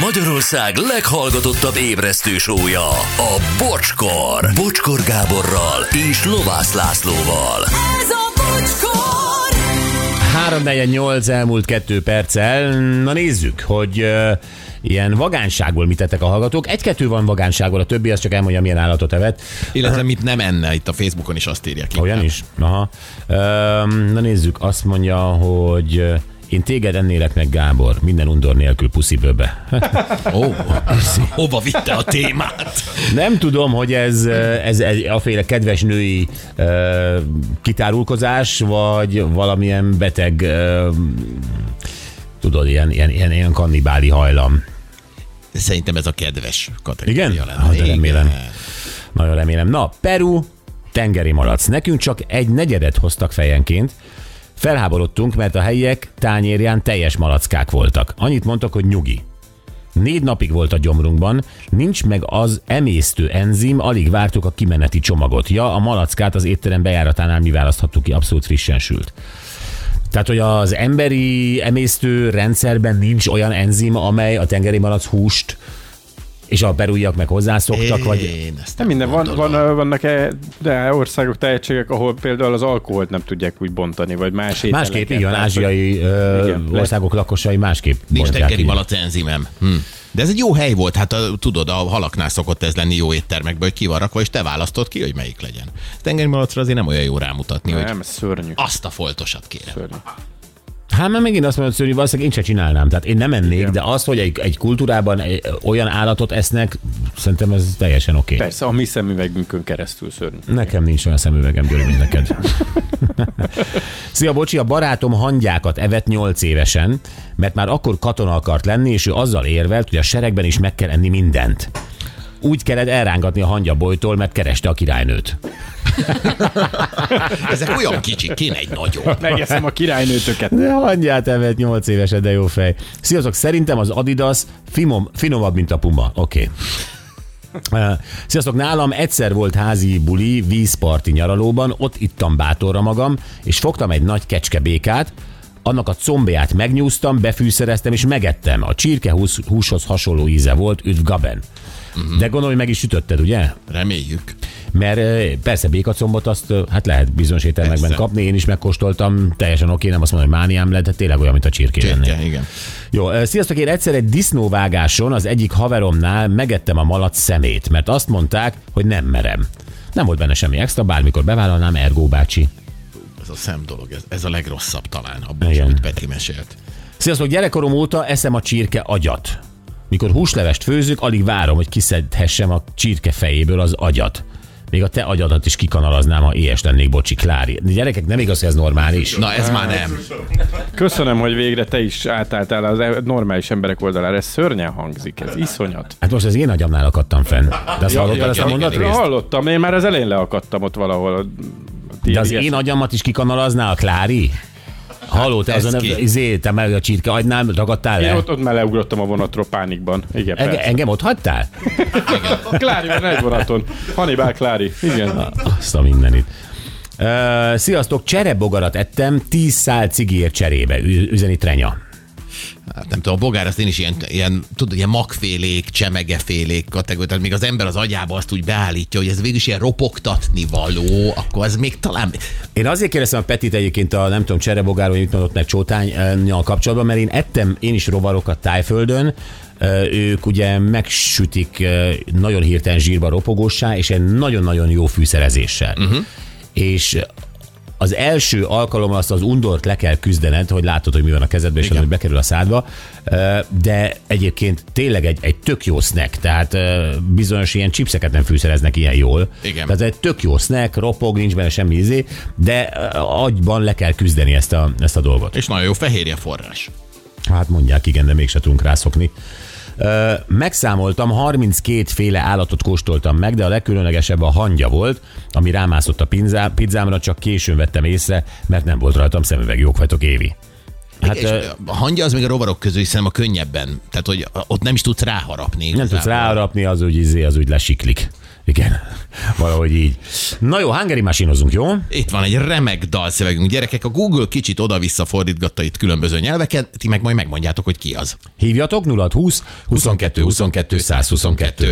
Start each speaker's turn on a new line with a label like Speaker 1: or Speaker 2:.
Speaker 1: Magyarország leghallgatottabb ébresztő sója, a Bocskor. Bocskor Gáborral és Lovász Lászlóval.
Speaker 2: Ez a bocskor!
Speaker 3: 348 elmúlt kettő perccel. Na nézzük, hogy uh, ilyen vagánságból mit tettek a hallgatók. Egy-kettő van vagánságból, a többi az csak elmondja, milyen állatot evett.
Speaker 4: Illetve mit nem enne, itt a Facebookon is azt írják.
Speaker 3: Olyan is? Aha. Na nézzük, azt mondja, hogy én téged ennélek meg, Gábor, minden undor nélkül puszibőbe.
Speaker 4: Ó, hova vitte a témát?
Speaker 3: Nem tudom, hogy ez, ez, ez a féle kedves női uh, kitárulkozás, vagy valamilyen beteg, uh, tudod, ilyen, ilyen, ilyen, ilyen kannibáli hajlam.
Speaker 4: Szerintem ez a kedves kategória
Speaker 3: Igen?
Speaker 4: lenne.
Speaker 3: De remélem.
Speaker 4: Igen.
Speaker 3: Nagyon remélem. Na, Peru, tengeri malac. Nekünk csak egy negyedet hoztak fejenként. Felháborodtunk, mert a helyiek tányérján teljes malackák voltak. Annyit mondtak, hogy nyugi. Négy napig volt a gyomrunkban, nincs meg az emésztő enzim, alig vártuk a kimeneti csomagot. Ja, a malackát az étterem bejáratánál mi választhattuk ki, abszolút frissen sült. Tehát, hogy az emberi emésztő rendszerben nincs olyan enzim, amely a tengeri malac húst és a perúiak meg hozzászoktak, vagy
Speaker 4: Én ezt
Speaker 5: Nem minden, van, van, vannak -e, de országok, tehetségek, ahol például az alkoholt nem tudják úgy bontani, vagy más ételeket.
Speaker 3: másképp, igen, ázsiai ö,
Speaker 5: Igen,
Speaker 3: országok lakosai másképp.
Speaker 4: Nincs tengeri malac enzimem. Hm. De ez egy jó hely volt, hát a, tudod, a halaknál szokott ez lenni jó éttermekben, hogy ki van rakva, és te választod ki, hogy melyik legyen. Tengeri malacra azért nem olyan jó rámutatni, hogy
Speaker 5: Nem, ez szörnyű.
Speaker 4: azt a foltosat kérem.
Speaker 5: szörnyű.
Speaker 3: Hát mert megint azt mondod, hogy valószínűleg én sem csinálnám. Tehát én nem ennék,
Speaker 5: Igen.
Speaker 3: de az, hogy egy, egy kultúrában egy, olyan állatot esznek, szerintem ez teljesen oké. Okay.
Speaker 5: Persze, a mi szemüvegünkön keresztül szörnyű.
Speaker 3: Nekem nincs olyan szemüvegem, Gyuri, mint neked. Szia, bocsi, a barátom hangyákat evett 8 évesen, mert már akkor katona akart lenni, és ő azzal érvelt, hogy a seregben is meg kell enni mindent. Úgy kellett elrángatni a hangyabolytól, mert kereste a királynőt.
Speaker 4: Ezek olyan kicsik, kéne egy nagyobb.
Speaker 5: Megeszem a királynőtöket.
Speaker 3: De hangyát evett 8 évesen, de jó fej. Sziasztok, szerintem az Adidas finom, finomabb, mint a Puma. Oké. Okay. Sziasztok, nálam egyszer volt házi buli vízparti nyaralóban, ott ittam bátorra magam, és fogtam egy nagy kecskebékát, annak a combját megnyúztam, befűszereztem és megettem. A csirke hús, húshoz hasonló íze volt, üdv Gaben. Uh-huh. De gondolom, hogy meg is sütötted, ugye?
Speaker 4: Reméljük.
Speaker 3: Mert persze békacombot azt hát lehet bizonyos ételmekben kapni, én is megkóstoltam, teljesen oké, nem azt mondom, hogy mániám lett, de tényleg olyan, mint a csirké.
Speaker 4: Csirke, igen.
Speaker 3: Jó, sziasztok, én egyszer egy disznóvágáson az egyik haveromnál megettem a malac szemét, mert azt mondták, hogy nem merem. Nem volt benne semmi extra, bármikor bevállalnám Ergó bácsi.
Speaker 4: Ez a szem dolog, ez, ez a legrosszabb talán, abban is, amit Peti mesélt.
Speaker 3: Sziasztok, gyerekkorom óta eszem a csirke agyat. Mikor húslevest főzök, alig várom, hogy kiszedhessem a csirke fejéből az agyat. Még a te agyadat is kikanalaznám, ha éhes lennék, bocsi, Klári. De gyerekek, nem igaz, hogy ez normális.
Speaker 4: Na ez már nem.
Speaker 5: Köszönöm, hogy végre te is átálltál az e- normális emberek oldalára. Ez szörnyen hangzik, ez iszonyat.
Speaker 3: Hát most az én agyamnál akadtam fenn. De azt hallottad ezt a
Speaker 4: igen,
Speaker 3: mondatrészt?
Speaker 5: Hallottam, én már az elején leakadtam ott valahol. a-
Speaker 3: De az én agyamat is kikanalazná a Klári? Halló, te
Speaker 4: ez
Speaker 3: azon
Speaker 4: ki?
Speaker 3: izé, te meg a csirke agynál ragadtál
Speaker 5: Én
Speaker 3: le?
Speaker 5: ott, ott már leugrottam a vonatról pánikban. Igen,
Speaker 3: Enge,
Speaker 5: persze.
Speaker 3: engem ott hagytál?
Speaker 5: Klári van egy vonaton. Hannibal Klári. Igen.
Speaker 3: Azt a mindenit. Uh, sziasztok, cserebogarat ettem, 10 szál cigiért cserébe, üzeni Trenya.
Speaker 4: Hát nem tudom, a bogár azt én is ilyen, ilyen, tudod, ilyen magfélék, csemegefélék kategória, tehát még az ember az agyába azt úgy beállítja, hogy ez végül is ilyen ropogtatni való, akkor az még talán...
Speaker 3: Én azért kérdeztem a Petit egyébként a nem tudom, cserebogáról, hogy mit mondott meg csótányjal kapcsolatban, mert én ettem én is rovarokat tájföldön, ők ugye megsütik nagyon hirtelen zsírba ropogósá, és egy nagyon-nagyon jó fűszerezéssel. Uh-huh. És az első alkalommal azt az undort le kell küzdened, hogy látod, hogy mi van a kezedben, és hogy bekerül a szádba, de egyébként tényleg egy, egy tök jó snack, tehát bizonyos ilyen chipseket nem fűszereznek ilyen jól.
Speaker 4: Igen.
Speaker 3: Tehát egy tök jó snack, ropog, nincs benne semmi izé, de agyban le kell küzdeni ezt a, ezt a dolgot.
Speaker 4: És nagyon jó fehérje forrás.
Speaker 3: Hát mondják, igen, de mégse tudunk rászokni. Megszámoltam, 32 féle állatot kóstoltam meg, de a legkülönlegesebb a hangya volt, ami rámászott a pizzá, pizzámra, csak későn vettem észre, mert nem volt rajtam szemüveg, jók vagytok, Évi.
Speaker 4: Hát, és a hangya az még a rovarok közül hiszem a könnyebben. Tehát, hogy ott nem is tudsz ráharapni.
Speaker 3: nem tudsz ráharapni, az úgy, izé, az úgy lesiklik. Igen, valahogy így. Na jó, hangeri masinozunk, jó?
Speaker 4: Itt van egy remek dalszövegünk. Gyerekek, a Google kicsit oda-vissza fordítgatta itt különböző nyelveken, ti meg majd megmondjátok, hogy ki az.
Speaker 3: Hívjatok 0620 22 22 122.